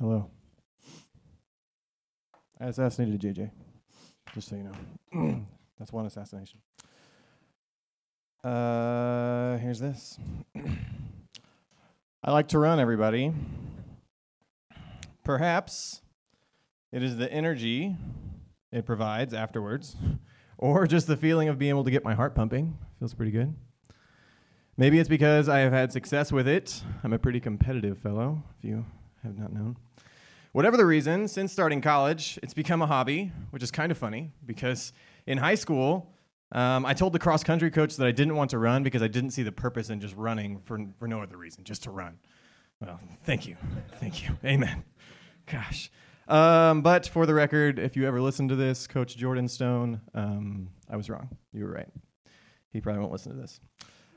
Hello. I assassinated a JJ, just so you know. That's one assassination. Uh, here's this. I like to run, everybody. Perhaps it is the energy it provides afterwards, or just the feeling of being able to get my heart pumping. Feels pretty good. Maybe it's because I have had success with it. I'm a pretty competitive fellow, if you have not known. Whatever the reason, since starting college, it's become a hobby, which is kind of funny because in high school, um, I told the cross country coach that I didn't want to run because I didn't see the purpose in just running for, for no other reason, just to run. Well, thank you. Thank you. Amen. Gosh. Um, but for the record, if you ever listen to this, Coach Jordan Stone, um, I was wrong. You were right. He probably won't listen to this.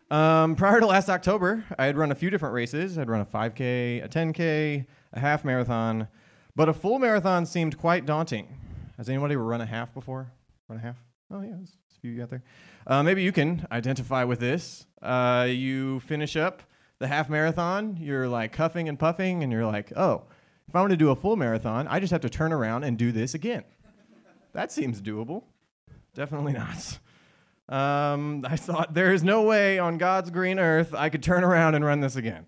Um, prior to last October, I had run a few different races. I'd run a 5K, a 10K, a half marathon, but a full marathon seemed quite daunting. Has anybody run a half before? Run a half? Oh, yeah, there's a few out there. Uh, maybe you can identify with this. Uh, you finish up the half marathon, you're like cuffing and puffing, and you're like, oh, if I want to do a full marathon, I just have to turn around and do this again. that seems doable. Definitely not. Um, I thought there is no way on God's green earth I could turn around and run this again.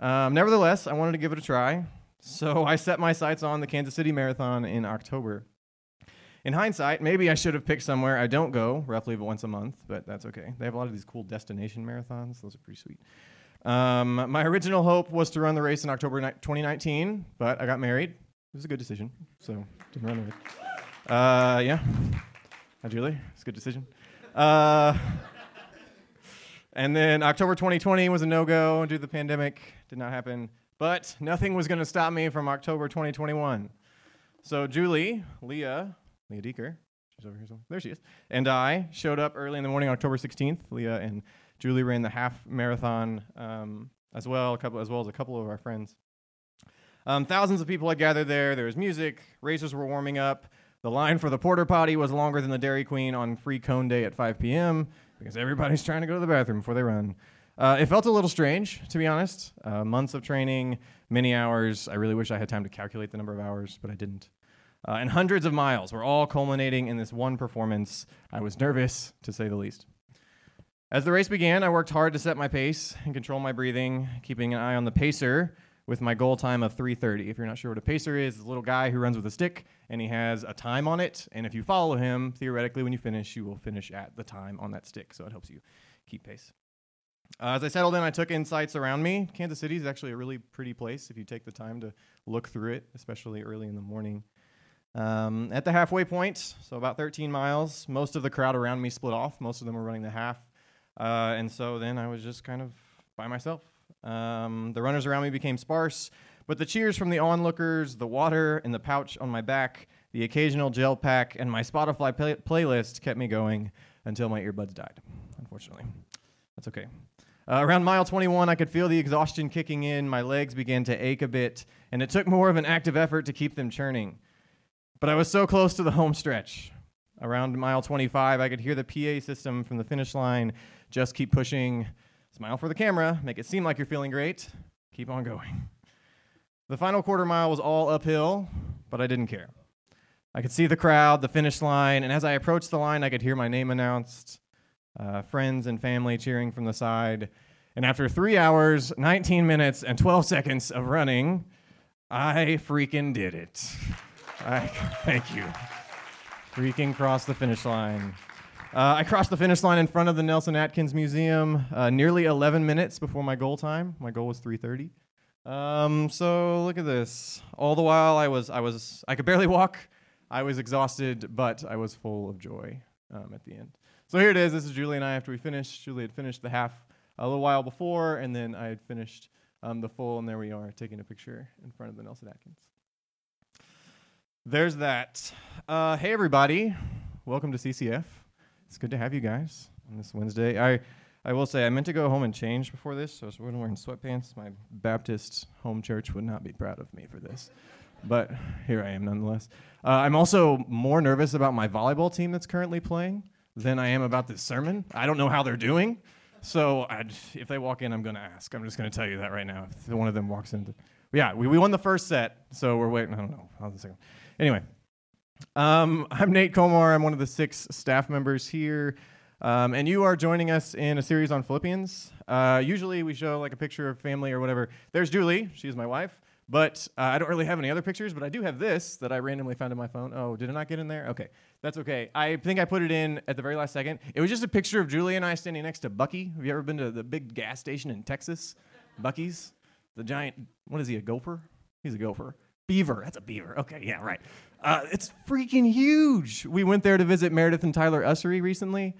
Um, nevertheless, I wanted to give it a try. So I set my sights on the Kansas City Marathon in October. In hindsight, maybe I should have picked somewhere I don't go roughly once a month, but that's okay. They have a lot of these cool destination marathons. Those are pretty sweet. Um, my original hope was to run the race in October ni- 2019, but I got married. It was a good decision, so didn't run it. Uh, yeah. Hi, Julie. It's a good decision. Uh, and then October 2020 was a no go due to the pandemic. Did not happen. But nothing was going to stop me from October 2021. So Julie, Leah, Leah Deeker, she's over here somewhere. There she is. And I showed up early in the morning, October 16th. Leah and Julie ran the half marathon um, as well, couple, as well as a couple of our friends. Um, thousands of people had gathered there. There was music. Racers were warming up. The line for the porter potty was longer than the Dairy Queen on free cone day at 5 p.m. because everybody's trying to go to the bathroom before they run. Uh, it felt a little strange, to be honest. Uh, months of training, many hours. I really wish I had time to calculate the number of hours, but I didn't. Uh, and hundreds of miles were all culminating in this one performance. I was nervous, to say the least. As the race began, I worked hard to set my pace and control my breathing, keeping an eye on the pacer with my goal time of 3:30. If you're not sure what a pacer is, it's a little guy who runs with a stick and he has a time on it, and if you follow him, theoretically when you finish, you will finish at the time on that stick, so it helps you keep pace. Uh, as I settled in, I took insights around me. Kansas City is actually a really pretty place if you take the time to look through it, especially early in the morning. Um, at the halfway point, so about 13 miles, most of the crowd around me split off. Most of them were running the half. Uh, and so then I was just kind of by myself. Um, the runners around me became sparse, but the cheers from the onlookers, the water in the pouch on my back, the occasional gel pack, and my Spotify play- playlist kept me going until my earbuds died, unfortunately. That's okay. Uh, around mile 21, I could feel the exhaustion kicking in. My legs began to ache a bit, and it took more of an active effort to keep them churning. But I was so close to the home stretch. Around mile 25, I could hear the PA system from the finish line just keep pushing. Smile for the camera, make it seem like you're feeling great. Keep on going. The final quarter mile was all uphill, but I didn't care. I could see the crowd, the finish line, and as I approached the line, I could hear my name announced uh, friends and family cheering from the side. And after three hours, 19 minutes, and 12 seconds of running, I freaking did it. I, thank you. Freaking crossed the finish line. Uh, I crossed the finish line in front of the Nelson Atkins Museum uh, nearly 11 minutes before my goal time. My goal was 3:30. Um, so look at this. All the while, I was I was I could barely walk. I was exhausted, but I was full of joy um, at the end. So here it is. This is Julie and I after we finished. Julie had finished the half a little while before, and then I had finished um, the full, and there we are taking a picture in front of the Nelson Atkins. There's that. Uh, hey, everybody. Welcome to CCF. It's good to have you guys on this Wednesday. I, I will say, I meant to go home and change before this, so I was wearing sweatpants. My Baptist home church would not be proud of me for this. But here I am nonetheless. Uh, I'm also more nervous about my volleyball team that's currently playing than I am about this sermon. I don't know how they're doing. So I'd, if they walk in, I'm going to ask. I'm just going to tell you that right now. If one of them walks in, yeah, we, we won the first set, so we're waiting. I don't know. How's the second? Anyway, um, I'm Nate Komar. I'm one of the six staff members here. Um, and you are joining us in a series on Philippians. Uh, usually we show like a picture of family or whatever. There's Julie. She's my wife. But uh, I don't really have any other pictures, but I do have this that I randomly found in my phone. Oh, did it not get in there? Okay, that's okay. I think I put it in at the very last second. It was just a picture of Julie and I standing next to Buc-ee. Have you ever been to the big gas station in Texas? Buc-ee's? The giant, what is he, a gopher? He's a gopher. Beaver, that's a beaver. Okay, yeah, right. Uh, it's freaking huge. We went there to visit Meredith and Tyler Ussery recently.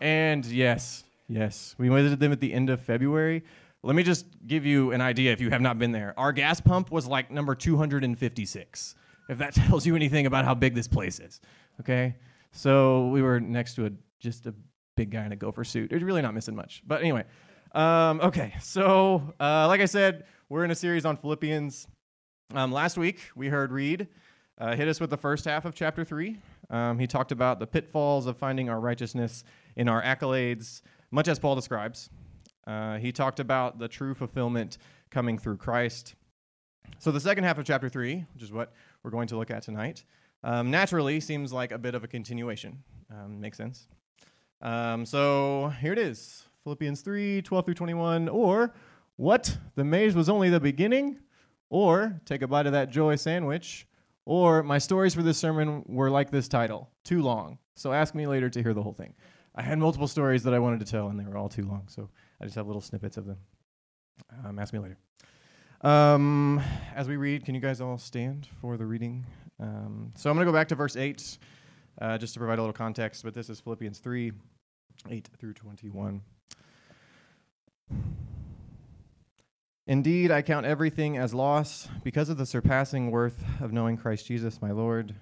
And yes, yes, we visited them at the end of February. Let me just give you an idea if you have not been there. Our gas pump was like number 256, if that tells you anything about how big this place is. Okay? So we were next to a just a big guy in a gopher suit. It's really not missing much. But anyway, um, okay. So, uh, like I said, we're in a series on Philippians. Um, last week, we heard Reed uh, hit us with the first half of chapter 3. Um, he talked about the pitfalls of finding our righteousness in our accolades, much as Paul describes. Uh, he talked about the true fulfillment coming through Christ. So, the second half of chapter 3, which is what we're going to look at tonight, um, naturally seems like a bit of a continuation. Um, makes sense. Um, so, here it is Philippians 3 12 through 21. Or, what? The maze was only the beginning? Or, take a bite of that joy sandwich. Or, my stories for this sermon were like this title too long. So, ask me later to hear the whole thing. I had multiple stories that I wanted to tell, and they were all too long. So, I just have little snippets of them. Um, ask me later. Um, as we read, can you guys all stand for the reading? Um, so I'm going to go back to verse 8 uh, just to provide a little context, but this is Philippians 3 8 through 21. Indeed, I count everything as loss because of the surpassing worth of knowing Christ Jesus, my Lord.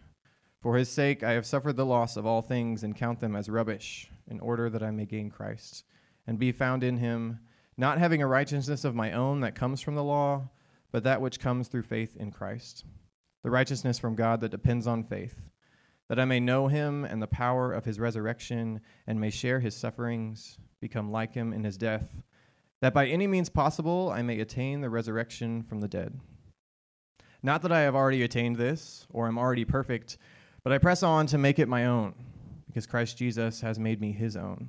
For his sake, I have suffered the loss of all things and count them as rubbish, in order that I may gain Christ and be found in him, not having a righteousness of my own that comes from the law, but that which comes through faith in Christ, the righteousness from God that depends on faith, that I may know him and the power of his resurrection, and may share his sufferings, become like him in his death, that by any means possible I may attain the resurrection from the dead. Not that I have already attained this, or am already perfect, but I press on to make it my own, because Christ Jesus has made me his own.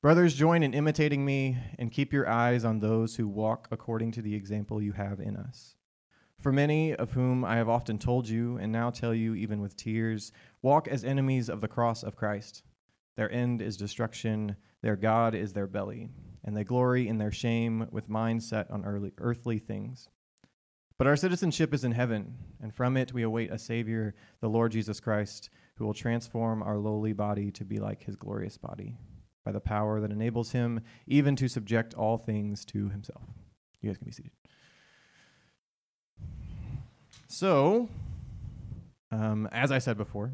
Brothers, join in imitating me and keep your eyes on those who walk according to the example you have in us. For many of whom I have often told you, and now tell you even with tears, walk as enemies of the cross of Christ. Their end is destruction, their God is their belly, and they glory in their shame with mind set on early, earthly things. But our citizenship is in heaven, and from it we await a Savior, the Lord Jesus Christ, who will transform our lowly body to be like his glorious body by the power that enables him even to subject all things to himself. You guys can be seated. So, um, as I said before,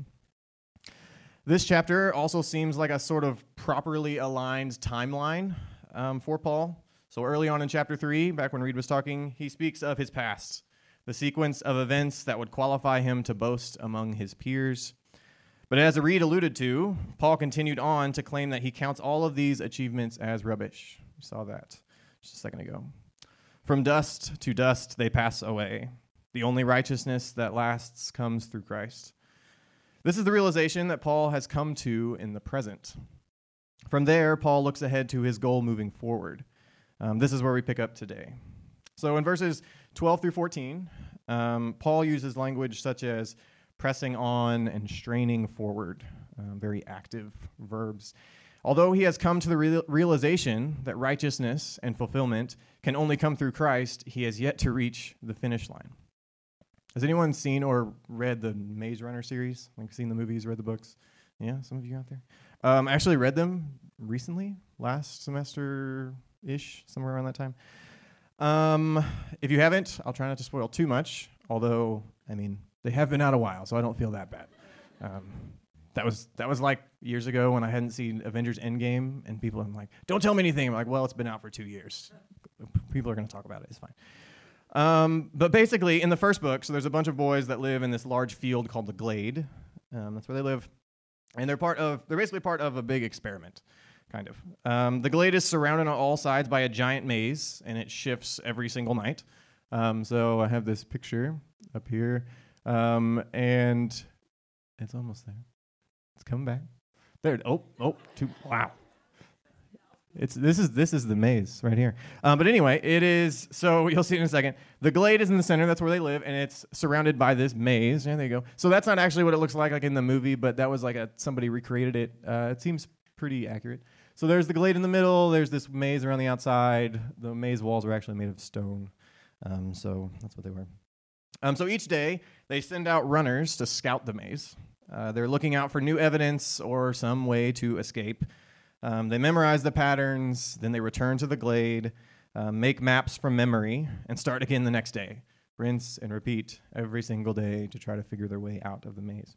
this chapter also seems like a sort of properly aligned timeline um, for Paul. So, early on in chapter 3, back when Reed was talking, he speaks of his past, the sequence of events that would qualify him to boast among his peers. But as Reed alluded to, Paul continued on to claim that he counts all of these achievements as rubbish. We saw that just a second ago. From dust to dust they pass away. The only righteousness that lasts comes through Christ. This is the realization that Paul has come to in the present. From there, Paul looks ahead to his goal moving forward. Um, this is where we pick up today. So in verses 12 through 14, um, Paul uses language such as pressing on and straining forward, uh, very active verbs. Although he has come to the real- realization that righteousness and fulfillment can only come through Christ, he has yet to reach the finish line. Has anyone seen or read the Maze Runner series? Like, seen the movies, read the books? Yeah, some of you out there. Um, I actually read them recently, last semester ish, somewhere around that time. Um, if you haven't, I'll try not to spoil too much. Although, I mean, they have been out a while, so I don't feel that bad. Um, that was that was like years ago when I hadn't seen Avengers Endgame, and people I'm like, don't tell me anything. I'm like, well, it's been out for two years. People are going to talk about it. It's fine. Um, but basically, in the first book, so there's a bunch of boys that live in this large field called the Glade. Um, that's where they live, and they're part of. They're basically part of a big experiment, kind of. Um, the Glade is surrounded on all sides by a giant maze, and it shifts every single night. Um, so I have this picture up here, um, and it's almost there. It's coming back. There. Oh, oh, two. Wow. It's this is this is the maze right here. Um, but anyway, it is. So you'll see it in a second. The glade is in the center. That's where they live, and it's surrounded by this maze. Yeah, there you go. So that's not actually what it looks like like in the movie, but that was like a somebody recreated it. Uh, it seems pretty accurate. So there's the glade in the middle. There's this maze around the outside. The maze walls were actually made of stone. Um, so that's what they were. Um, so each day they send out runners to scout the maze. Uh, they're looking out for new evidence or some way to escape. Um, they memorize the patterns, then they return to the glade, uh, make maps from memory, and start again the next day. Rinse and repeat every single day to try to figure their way out of the maze.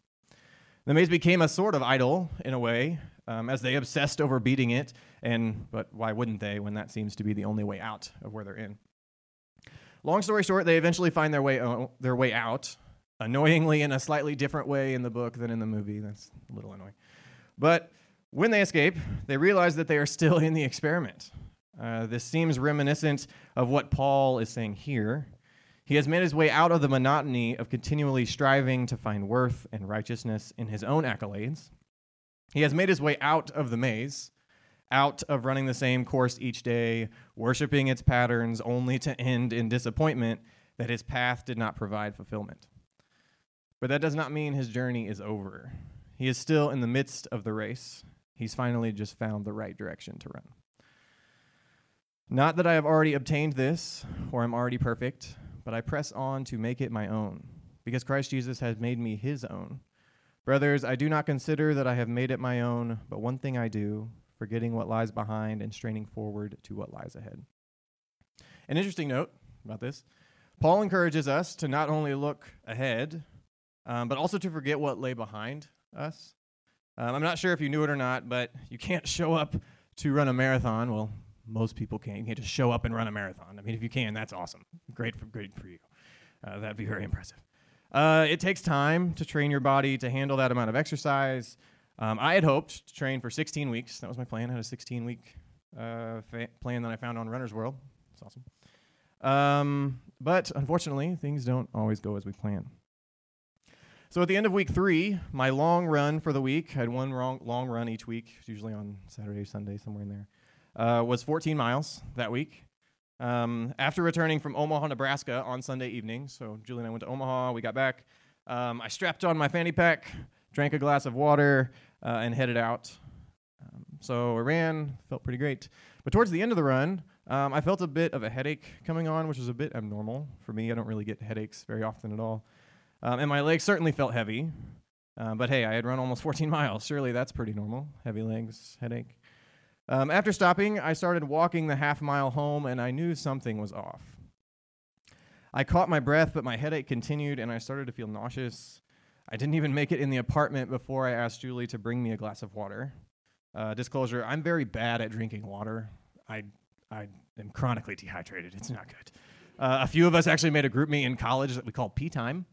The maze became a sort of idol in a way, um, as they obsessed over beating it. And but why wouldn't they when that seems to be the only way out of where they're in? Long story short, they eventually find their way o- their way out, annoyingly in a slightly different way in the book than in the movie. That's a little annoying. But when they escape, they realize that they are still in the experiment. Uh, this seems reminiscent of what Paul is saying here. He has made his way out of the monotony of continually striving to find worth and righteousness in his own accolades. He has made his way out of the maze, out of running the same course each day, worshiping its patterns, only to end in disappointment that his path did not provide fulfillment. But that does not mean his journey is over. He is still in the midst of the race. He's finally just found the right direction to run. Not that I have already obtained this or I'm already perfect, but I press on to make it my own, because Christ Jesus has made me his own. Brothers, I do not consider that I have made it my own, but one thing I do, forgetting what lies behind and straining forward to what lies ahead. An interesting note about this Paul encourages us to not only look ahead, um, but also to forget what lay behind us. Um, I'm not sure if you knew it or not, but you can't show up to run a marathon. Well, most people can't. You can't just show up and run a marathon. I mean, if you can, that's awesome. Great for, great for you. Uh, that'd be very impressive. Uh, it takes time to train your body to handle that amount of exercise. Um, I had hoped to train for 16 weeks. That was my plan. I had a 16 week uh, fa- plan that I found on Runner's World. It's awesome. Um, but unfortunately, things don't always go as we plan. So at the end of week three, my long run for the week, I had one long, long run each week, usually on Saturday, Sunday, somewhere in there, uh, was 14 miles that week. Um, after returning from Omaha, Nebraska on Sunday evening, so Julie and I went to Omaha, we got back. Um, I strapped on my fanny pack, drank a glass of water, uh, and headed out. Um, so I ran, felt pretty great. But towards the end of the run, um, I felt a bit of a headache coming on, which was a bit abnormal for me. I don't really get headaches very often at all. Um, and my legs certainly felt heavy. Uh, but hey, I had run almost 14 miles. Surely that's pretty normal. Heavy legs, headache. Um, after stopping, I started walking the half mile home, and I knew something was off. I caught my breath, but my headache continued, and I started to feel nauseous. I didn't even make it in the apartment before I asked Julie to bring me a glass of water. Uh, disclosure I'm very bad at drinking water. I, I am chronically dehydrated. It's not good. Uh, a few of us actually made a GroupMe in college that we called Pee Time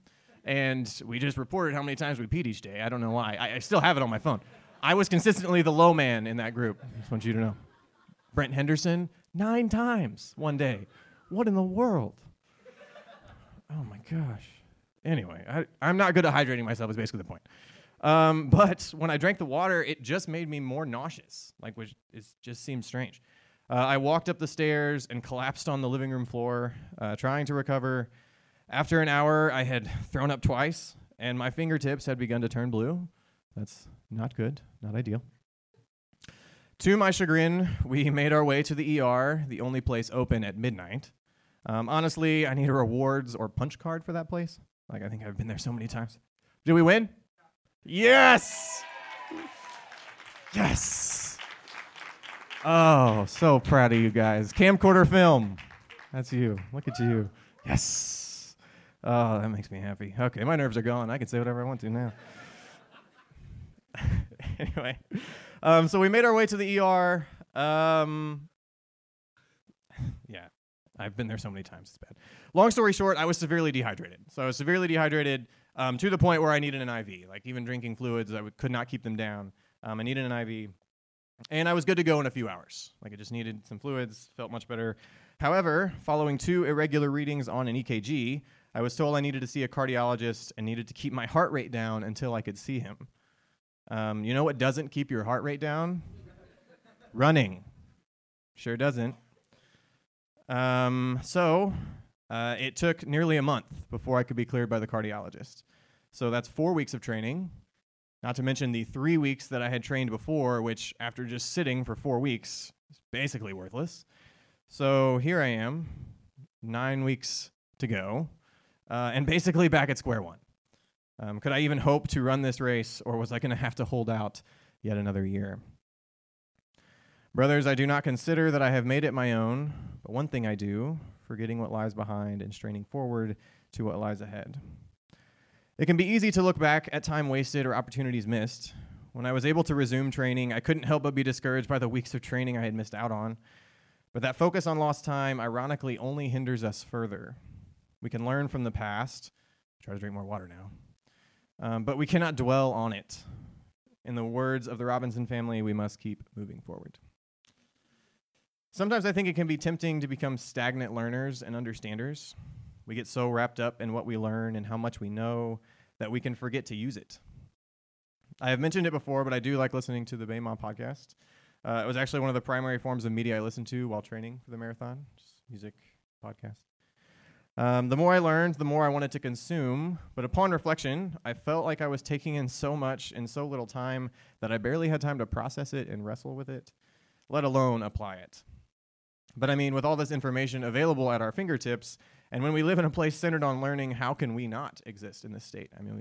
and we just reported how many times we peed each day. I don't know why. I, I, still have it on my phone. I was consistently the low man in that group. I just want you to know. Brent Henderson, nine times one day. What in the world? Oh my gosh. Anyway, I, am not good at hydrating myself, is basically the point. Um, but when I drank the water, it just made me more nauseous, like which it just seemed strange. Uh, I walked up the stairs and collapsed on the living room floor, uh, trying to recover. After an hour, I had thrown up twice, and my fingertips had begun to turn blue. That's not good, not ideal. To my chagrin, we made our way to the ER, the only place open at midnight. Um, honestly, I need a rewards or punch card for that place. Like, I think I've been there so many times. Did we win? Yes! Yes! Oh, so proud of you guys. Camcorder film. That's you. Look at you. Yes. Oh, that makes me happy. Okay, my nerves are gone. I can say whatever I want to now. anyway, um, so we made our way to the ER. Um, I've been there so many times. It's bad. Long story short, I was severely dehydrated. So I was severely dehydrated um, to the point where I needed an IV. Like even drinking fluids, I could not keep them down. Um, I needed an IV, and I was good to go in a few hours. Like I just needed some fluids, felt much better. However, following two irregular readings on an EKG, I was told I needed to see a cardiologist and needed to keep my heart rate down until I could see him. Um, you know what doesn't keep your heart rate down? Running. Sure doesn't. Um, so uh, it took nearly a month before I could be cleared by the cardiologist. So that's four weeks of training, not to mention the three weeks that I had trained before, which after just sitting for four weeks is basically worthless. So here I am, nine weeks to go, uh, and basically back at square one. Um, could I even hope to run this race, or was I going to have to hold out yet another year? Brothers, I do not consider that I have made it my own, but one thing I do, forgetting what lies behind and straining forward to what lies ahead. It can be easy to look back at time wasted or opportunities missed. When I was able to resume training, I couldn't help but be discouraged by the weeks of training I had missed out on. But that focus on lost time, ironically, only hinders us further. We can learn from the past. Try to drink more water now. Um, but we cannot dwell on it. In the words of the Robinson family, we must keep moving forward. Sometimes I think it can be tempting to become stagnant learners and understanders. We get so wrapped up in what we learn and how much we know that we can forget to use it. I have mentioned it before, but I do like listening to the Bema podcast. Uh, it was actually one of the primary forms of media I listened to while training for the marathon, just music podcast. Um, the more I learned, the more I wanted to consume. But upon reflection, I felt like I was taking in so much in so little time that I barely had time to process it and wrestle with it, let alone apply it. But I mean, with all this information available at our fingertips, and when we live in a place centered on learning, how can we not exist in this state? I mean,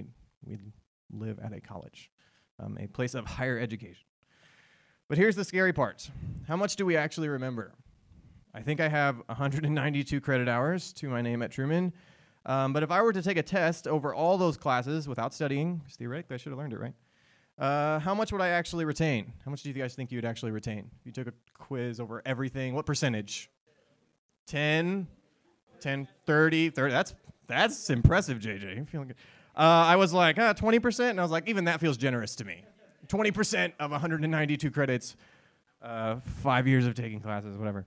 we, we live at a college, um, a place of higher education. But here's the scary part how much do we actually remember? I think I have 192 credit hours to my name at Truman. Um, but if I were to take a test over all those classes without studying, theoretically I should have learned it, right? Uh, how much would I actually retain? How much do you guys think you would actually retain? If you took a quiz over everything, what percentage? 10, 10, 30, 30. That's that's impressive, JJ. I'm feeling good. Uh, I was like, ah, 20%, and I was like, even that feels generous to me. 20% of 192 credits, uh, five years of taking classes, whatever.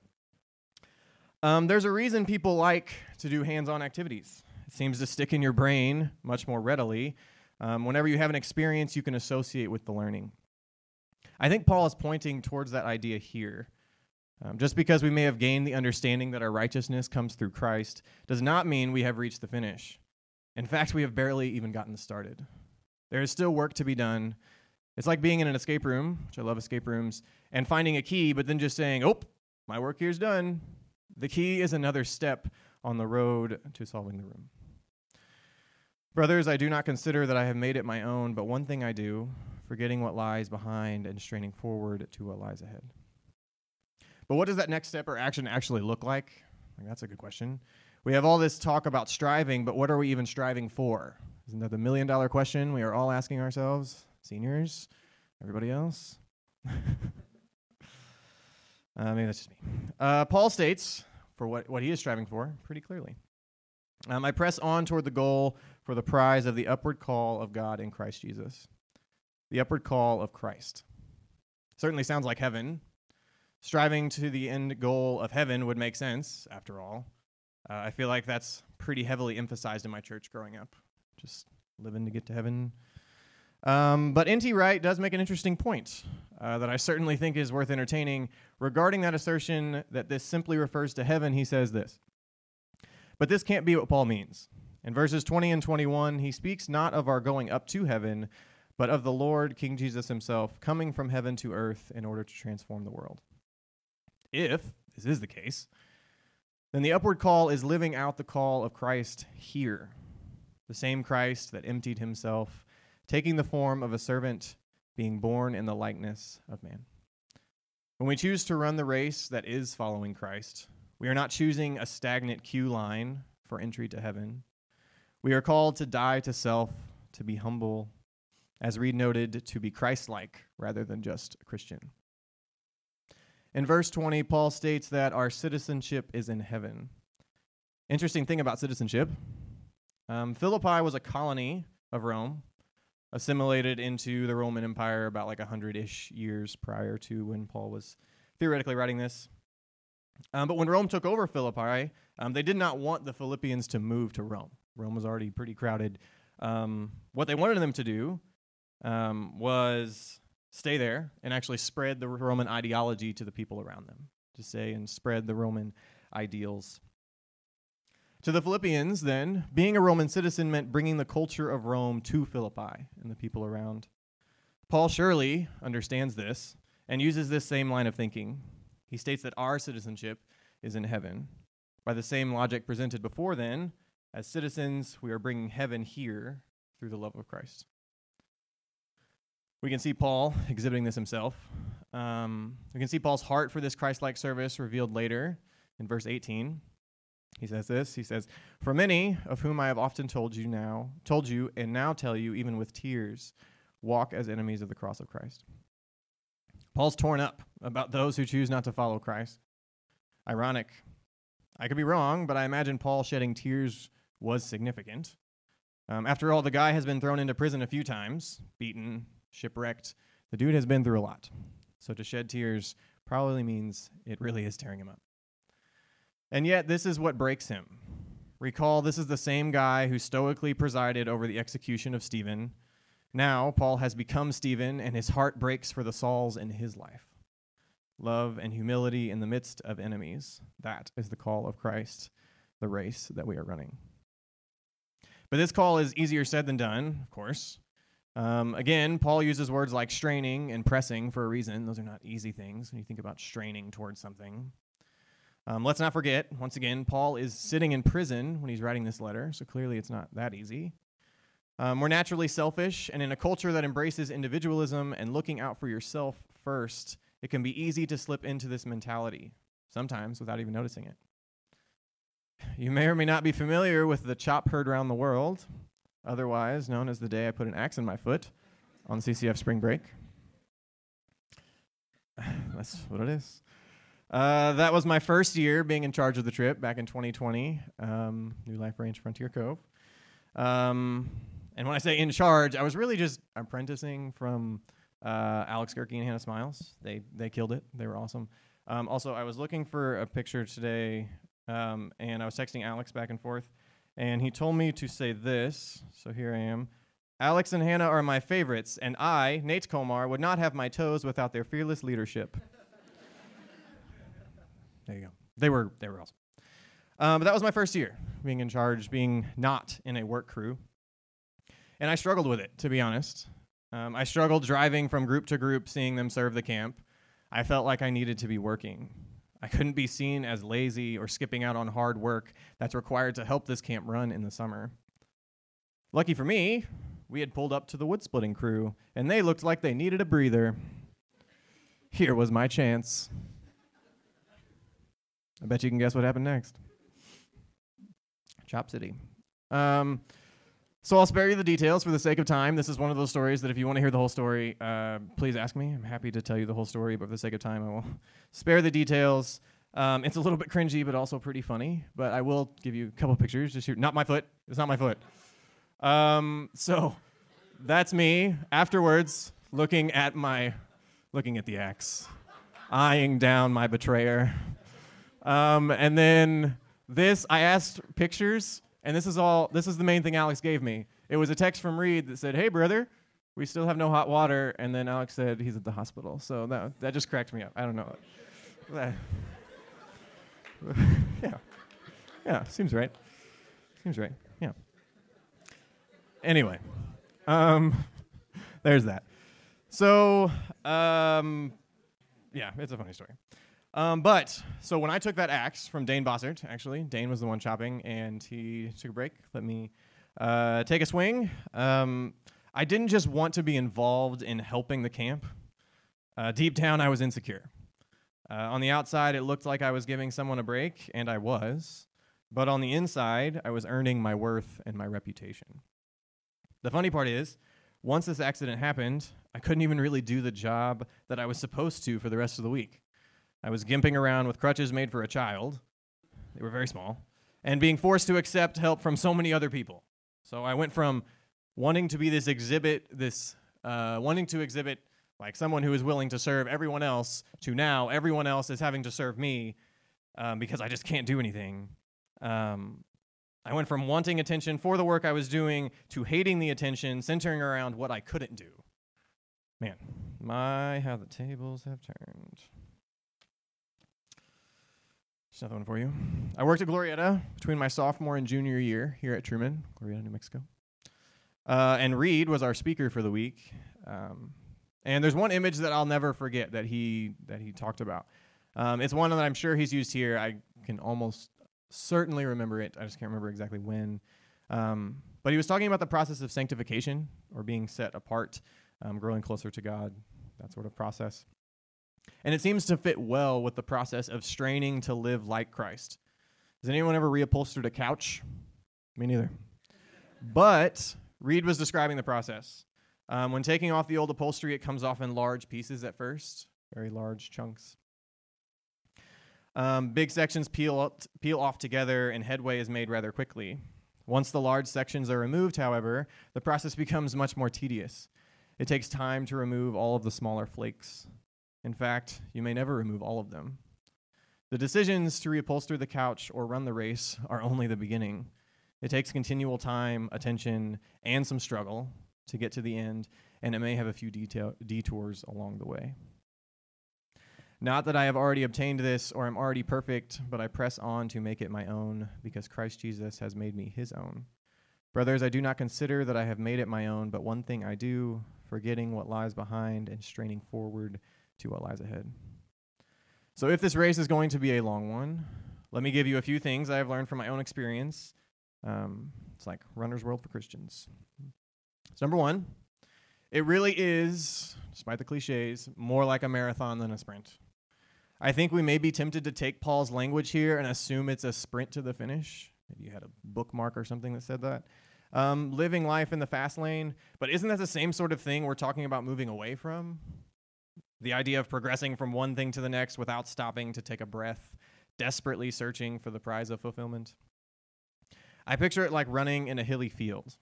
Um, there's a reason people like to do hands on activities. It seems to stick in your brain much more readily um, whenever you have an experience you can associate with the learning. I think Paul is pointing towards that idea here. Um, just because we may have gained the understanding that our righteousness comes through Christ does not mean we have reached the finish. In fact, we have barely even gotten started. There is still work to be done. It's like being in an escape room, which I love escape rooms, and finding a key, but then just saying, oh, my work here's done. The key is another step on the road to solving the room. Brothers, I do not consider that I have made it my own, but one thing I do, forgetting what lies behind and straining forward to what lies ahead. But what does that next step or action actually look like? like that's a good question. We have all this talk about striving, but what are we even striving for? Isn't that the million dollar question we are all asking ourselves? Seniors? Everybody else? uh, maybe that's just me. Uh, Paul states for what, what he is striving for pretty clearly. Um, I press on toward the goal for the prize of the upward call of God in Christ Jesus. The upward call of Christ. Certainly sounds like heaven. Striving to the end goal of heaven would make sense, after all. Uh, I feel like that's pretty heavily emphasized in my church growing up. Just living to get to heaven. Um, but N.T. Wright does make an interesting point uh, that I certainly think is worth entertaining. Regarding that assertion that this simply refers to heaven, he says this But this can't be what Paul means. In verses 20 and 21, he speaks not of our going up to heaven, but of the Lord, King Jesus himself, coming from heaven to earth in order to transform the world. If this is the case, then the upward call is living out the call of Christ here, the same Christ that emptied himself, taking the form of a servant, being born in the likeness of man. When we choose to run the race that is following Christ, we are not choosing a stagnant queue line for entry to heaven. We are called to die to self, to be humble, as Reed noted, to be Christ like rather than just Christian. In verse 20, Paul states that our citizenship is in heaven. Interesting thing about citizenship um, Philippi was a colony of Rome, assimilated into the Roman Empire about like 100 ish years prior to when Paul was theoretically writing this. Um, but when Rome took over Philippi, um, they did not want the Philippians to move to Rome. Rome was already pretty crowded. Um, what they wanted them to do um, was stay there and actually spread the Roman ideology to the people around them, to say and spread the Roman ideals. To the Philippians, then, being a Roman citizen meant bringing the culture of Rome to Philippi and the people around. Paul surely understands this and uses this same line of thinking. He states that our citizenship is in heaven. By the same logic presented before, then, as citizens, we are bringing heaven here through the love of Christ. We can see Paul exhibiting this himself. Um, we can see Paul's heart for this Christ like service revealed later in verse 18. He says this He says, For many of whom I have often told you now, told you, and now tell you, even with tears, walk as enemies of the cross of Christ. Paul's torn up about those who choose not to follow Christ. Ironic. I could be wrong, but I imagine Paul shedding tears was significant. Um, after all, the guy has been thrown into prison a few times, beaten, shipwrecked. The dude has been through a lot. So to shed tears probably means it really is tearing him up. And yet, this is what breaks him. Recall, this is the same guy who stoically presided over the execution of Stephen. Now, Paul has become Stephen, and his heart breaks for the Sauls in his life. Love and humility in the midst of enemies. That is the call of Christ, the race that we are running. But this call is easier said than done, of course. Um, again, Paul uses words like straining and pressing for a reason. Those are not easy things when you think about straining towards something. Um, let's not forget, once again, Paul is sitting in prison when he's writing this letter, so clearly it's not that easy. Um, we're naturally selfish, and in a culture that embraces individualism and looking out for yourself first, it can be easy to slip into this mentality, sometimes without even noticing it. You may or may not be familiar with the chop heard around the world otherwise known as the day I put an axe in my foot on CCF spring break. That's what it is. Uh, that was my first year being in charge of the trip back in 2020, um, New Life Ranch Frontier Cove. Um, and when I say in charge, I was really just apprenticing from uh, Alex Gerke and Hannah Smiles. They they killed it. They were awesome. Um, also, I was looking for a picture today, um, and I was texting Alex back and forth and he told me to say this. So here I am. Alex and Hannah are my favorites, and I, Nate Komar, would not have my toes without their fearless leadership. there you go. They were they were awesome. Um, but that was my first year being in charge, being not in a work crew, and I struggled with it to be honest. Um, I struggled driving from group to group, seeing them serve the camp. I felt like I needed to be working. I couldn't be seen as lazy or skipping out on hard work that's required to help this camp run in the summer. Lucky for me, we had pulled up to the wood splitting crew, and they looked like they needed a breather. Here was my chance. I bet you can guess what happened next. Chop City. Um, so I'll spare you the details for the sake of time. This is one of those stories that if you want to hear the whole story, uh, please ask me. I'm happy to tell you the whole story, but for the sake of time, I will spare the details. Um, it's a little bit cringy, but also pretty funny. But I will give you a couple pictures. Just shoot. Not my foot. It's not my foot. Um, so that's me. Afterwards, looking at my, looking at the axe, eyeing down my betrayer. Um, and then this, I asked pictures and this is all. This is the main thing Alex gave me. It was a text from Reed that said, "Hey, brother, we still have no hot water." And then Alex said he's at the hospital. So that that just cracked me up. I don't know. yeah, yeah, seems right. Seems right. Yeah. Anyway, um, there's that. So, um, yeah, it's a funny story. Um, but so when I took that axe from Dane Bossert, actually, Dane was the one chopping, and he took a break, let me uh, take a swing. Um, I didn't just want to be involved in helping the camp. Uh, deep down, I was insecure. Uh, on the outside, it looked like I was giving someone a break, and I was. But on the inside, I was earning my worth and my reputation. The funny part is, once this accident happened, I couldn't even really do the job that I was supposed to for the rest of the week. I was gimping around with crutches made for a child. They were very small. And being forced to accept help from so many other people. So I went from wanting to be this exhibit, this uh, wanting to exhibit like someone who is willing to serve everyone else, to now everyone else is having to serve me um, because I just can't do anything. Um, I went from wanting attention for the work I was doing to hating the attention centering around what I couldn't do. Man, my, how the tables have turned. Another one for you. I worked at Glorieta between my sophomore and junior year here at Truman, Glorieta, New Mexico. Uh, and Reed was our speaker for the week. Um, and there's one image that I'll never forget that he that he talked about. Um, it's one that I'm sure he's used here. I can almost certainly remember it. I just can't remember exactly when. Um, but he was talking about the process of sanctification or being set apart, um, growing closer to God, that sort of process. And it seems to fit well with the process of straining to live like Christ. Has anyone ever reupholstered a couch? Me neither. But Reed was describing the process. Um, when taking off the old upholstery, it comes off in large pieces at first, very large chunks. Um, big sections peel, peel off together, and headway is made rather quickly. Once the large sections are removed, however, the process becomes much more tedious. It takes time to remove all of the smaller flakes. In fact, you may never remove all of them. The decisions to reupholster the couch or run the race are only the beginning. It takes continual time, attention, and some struggle to get to the end, and it may have a few detail- detours along the way. Not that I have already obtained this or am already perfect, but I press on to make it my own, because Christ Jesus has made me his own. Brothers, I do not consider that I have made it my own, but one thing I do, forgetting what lies behind and straining forward to what lies ahead. So, if this race is going to be a long one, let me give you a few things I have learned from my own experience. Um, it's like runner's world for Christians. So, number one, it really is, despite the cliches, more like a marathon than a sprint. I think we may be tempted to take Paul's language here and assume it's a sprint to the finish. Maybe you had a bookmark or something that said that. Um, living life in the fast lane. But isn't that the same sort of thing we're talking about moving away from? The idea of progressing from one thing to the next without stopping to take a breath, desperately searching for the prize of fulfillment. I picture it like running in a hilly field.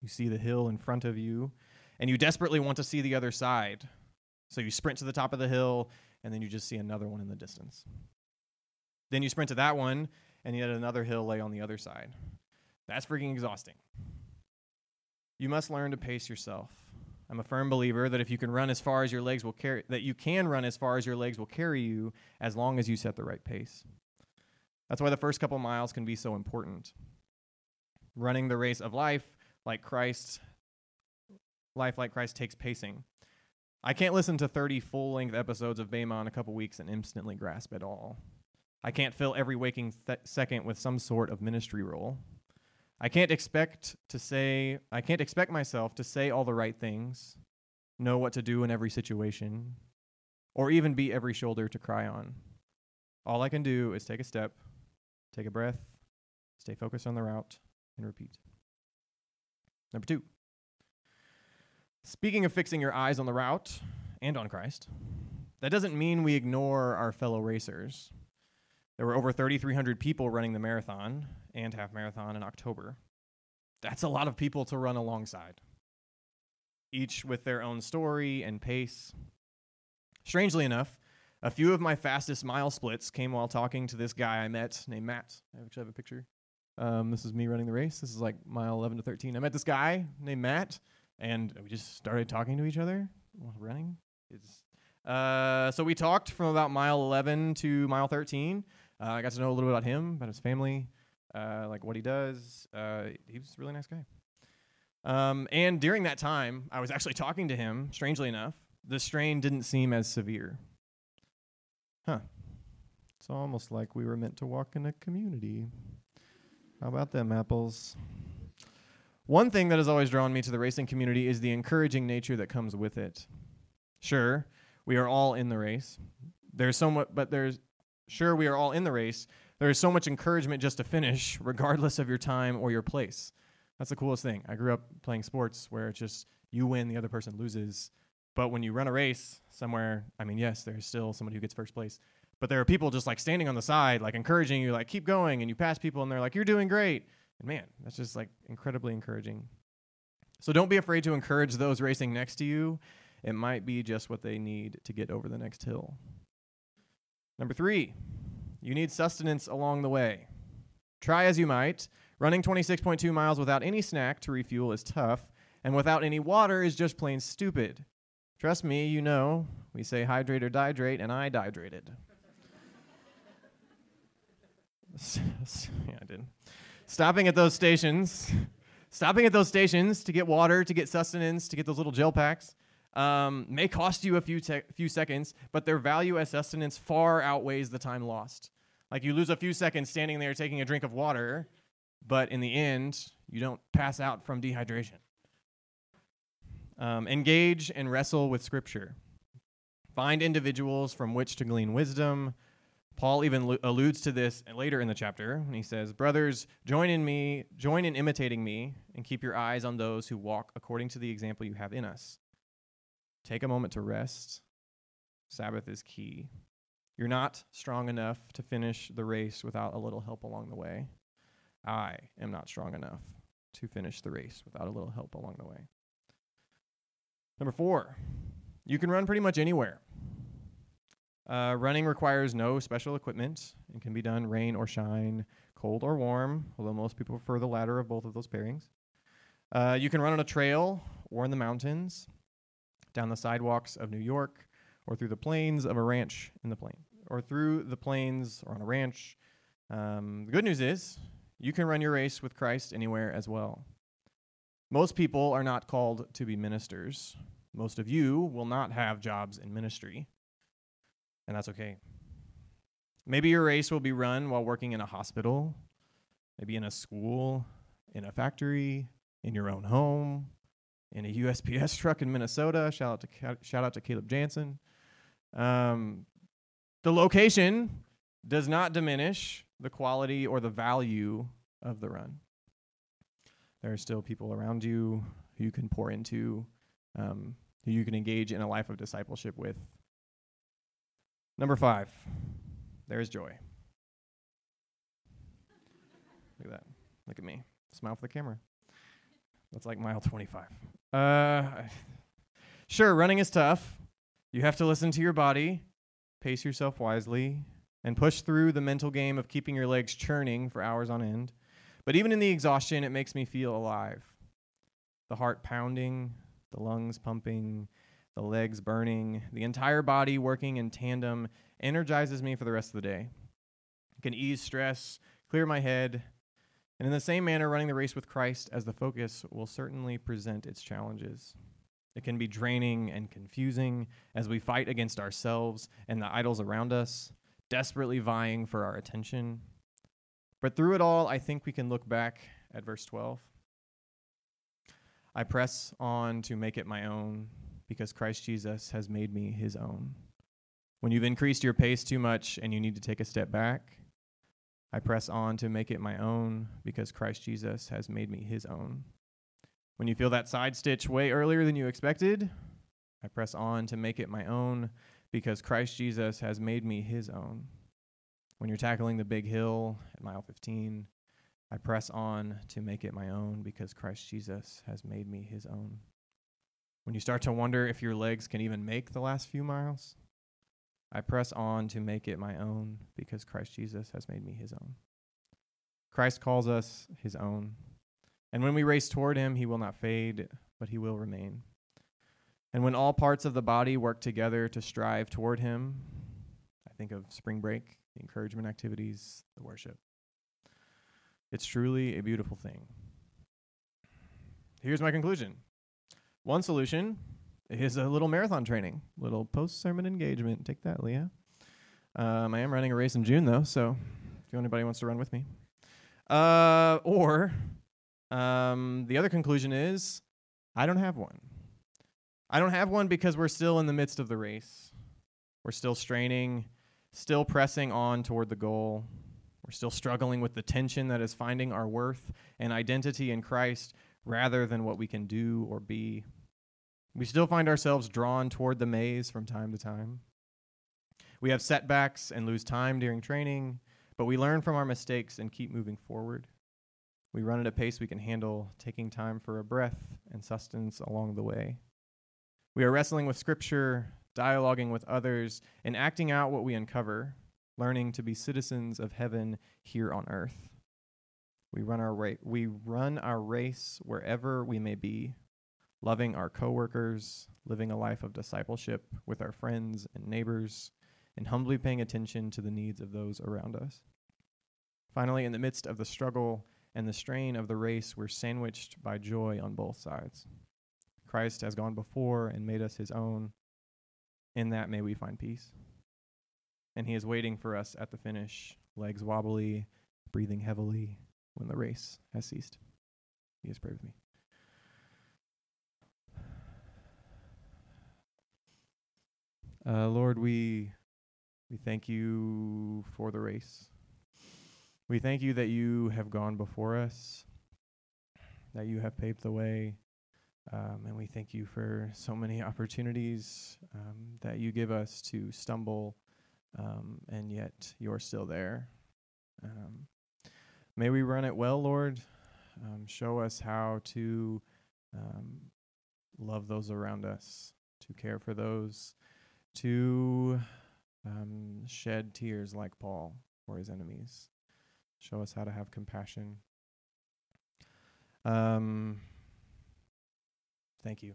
You see the hill in front of you, and you desperately want to see the other side. So you sprint to the top of the hill, and then you just see another one in the distance. Then you sprint to that one, and yet another hill lay on the other side. That's freaking exhausting. You must learn to pace yourself. I'm a firm believer that if you can run as far as your legs will carry that you can run as far as your legs will carry you as long as you set the right pace. That's why the first couple miles can be so important. Running the race of life like Christ life like Christ takes pacing. I can't listen to 30 full length episodes of Bema in a couple weeks and instantly grasp it all. I can't fill every waking th- second with some sort of ministry role. I can't expect to say, I can't expect myself to say all the right things, know what to do in every situation, or even be every shoulder to cry on. All I can do is take a step, take a breath, stay focused on the route, and repeat. Number two, speaking of fixing your eyes on the route and on Christ, that doesn't mean we ignore our fellow racers. There were over 3,300 people running the marathon and half marathon in October. That's a lot of people to run alongside, each with their own story and pace. Strangely enough, a few of my fastest mile splits came while talking to this guy I met named Matt. I actually have a picture. Um, this is me running the race. This is like mile 11 to 13. I met this guy named Matt, and we just started talking to each other while running. It's, uh, so we talked from about mile 11 to mile 13. Uh, I got to know a little bit about him, about his family, uh, like what he does. Uh, he was a really nice guy. Um, and during that time, I was actually talking to him. Strangely enough, the strain didn't seem as severe. Huh. It's almost like we were meant to walk in a community. How about them apples? One thing that has always drawn me to the racing community is the encouraging nature that comes with it. Sure, we are all in the race. There's somewhat, but there's Sure, we are all in the race. There is so much encouragement just to finish, regardless of your time or your place. That's the coolest thing. I grew up playing sports where it's just you win, the other person loses. But when you run a race somewhere, I mean, yes, there's still somebody who gets first place. But there are people just like standing on the side, like encouraging you, like keep going, and you pass people and they're like, You're doing great. And man, that's just like incredibly encouraging. So don't be afraid to encourage those racing next to you. It might be just what they need to get over the next hill. Number three, you need sustenance along the way. Try as you might, running 26.2 miles without any snack to refuel is tough, and without any water is just plain stupid. Trust me, you know, we say hydrate or dihydrate, and I dihydrated. yeah, I did. Stopping at those stations, stopping at those stations to get water, to get sustenance, to get those little gel packs, um, may cost you a few te- few seconds, but their value as sustenance far outweighs the time lost. Like you lose a few seconds standing there taking a drink of water, but in the end, you don't pass out from dehydration. Um, engage and wrestle with Scripture. Find individuals from which to glean wisdom. Paul even lo- alludes to this later in the chapter when he says, "Brothers, join in me, join in imitating me, and keep your eyes on those who walk according to the example you have in us." Take a moment to rest. Sabbath is key. You're not strong enough to finish the race without a little help along the way. I am not strong enough to finish the race without a little help along the way. Number four, you can run pretty much anywhere. Uh, running requires no special equipment and can be done rain or shine, cold or warm, although most people prefer the latter of both of those pairings. Uh, you can run on a trail or in the mountains down the sidewalks of New York, or through the plains of a ranch in the plain, or through the plains or on a ranch. Um, the good news is you can run your race with Christ anywhere as well. Most people are not called to be ministers. Most of you will not have jobs in ministry, and that's okay. Maybe your race will be run while working in a hospital, maybe in a school, in a factory, in your own home, in a USPS truck in Minnesota. Shout out to shout out to Caleb Jansen. Um, the location does not diminish the quality or the value of the run. There are still people around you who you can pour into, um, who you can engage in a life of discipleship with. Number five, there is joy. Look at that. Look at me. Smile for the camera. That's like mile 25. Uh, sure, running is tough. You have to listen to your body, pace yourself wisely, and push through the mental game of keeping your legs churning for hours on end. But even in the exhaustion, it makes me feel alive. The heart pounding, the lungs pumping, the legs burning, the entire body working in tandem energizes me for the rest of the day. It can ease stress, clear my head, and in the same manner, running the race with Christ as the focus will certainly present its challenges. It can be draining and confusing as we fight against ourselves and the idols around us, desperately vying for our attention. But through it all, I think we can look back at verse 12. I press on to make it my own because Christ Jesus has made me his own. When you've increased your pace too much and you need to take a step back, I press on to make it my own because Christ Jesus has made me his own. When you feel that side stitch way earlier than you expected, I press on to make it my own because Christ Jesus has made me his own. When you're tackling the big hill at mile 15, I press on to make it my own because Christ Jesus has made me his own. When you start to wonder if your legs can even make the last few miles, I press on to make it my own because Christ Jesus has made me his own. Christ calls us his own. And when we race toward him, he will not fade, but he will remain. And when all parts of the body work together to strive toward him, I think of spring break, the encouragement activities, the worship. It's truly a beautiful thing. Here's my conclusion one solution is a little marathon training, little post sermon engagement. Take that, Leah. Um, I am running a race in June though, so if anybody wants to run with me. Uh, or um, the other conclusion is I don't have one. I don't have one because we're still in the midst of the race. We're still straining, still pressing on toward the goal. We're still struggling with the tension that is finding our worth and identity in Christ rather than what we can do or be We still find ourselves drawn toward the maze from time to time. We have setbacks and lose time during training, but we learn from our mistakes and keep moving forward. We run at a pace we can handle, taking time for a breath and sustenance along the way. We are wrestling with Scripture, dialoguing with others, and acting out what we uncover, learning to be citizens of heaven here on earth. We run our ra- we run our race wherever we may be, loving our coworkers, living a life of discipleship with our friends and neighbors, and humbly paying attention to the needs of those around us. Finally, in the midst of the struggle and the strain of the race, we're sandwiched by joy on both sides. Christ has gone before and made us his own. In that, may we find peace. And he is waiting for us at the finish, legs wobbly, breathing heavily, when the race has ceased. Has prayed with me. Uh, Lord, we we thank you for the race. We thank you that you have gone before us, that you have paved the way, um, and we thank you for so many opportunities um, that you give us to stumble, um, and yet you're still there. Um, may we run it well, Lord. Um, show us how to um, love those around us, to care for those, to shed tears like Paul for his enemies. Show us how to have compassion. Um, thank you.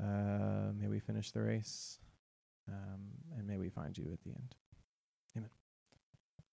Uh, may we finish the race, um, and may we find you at the end.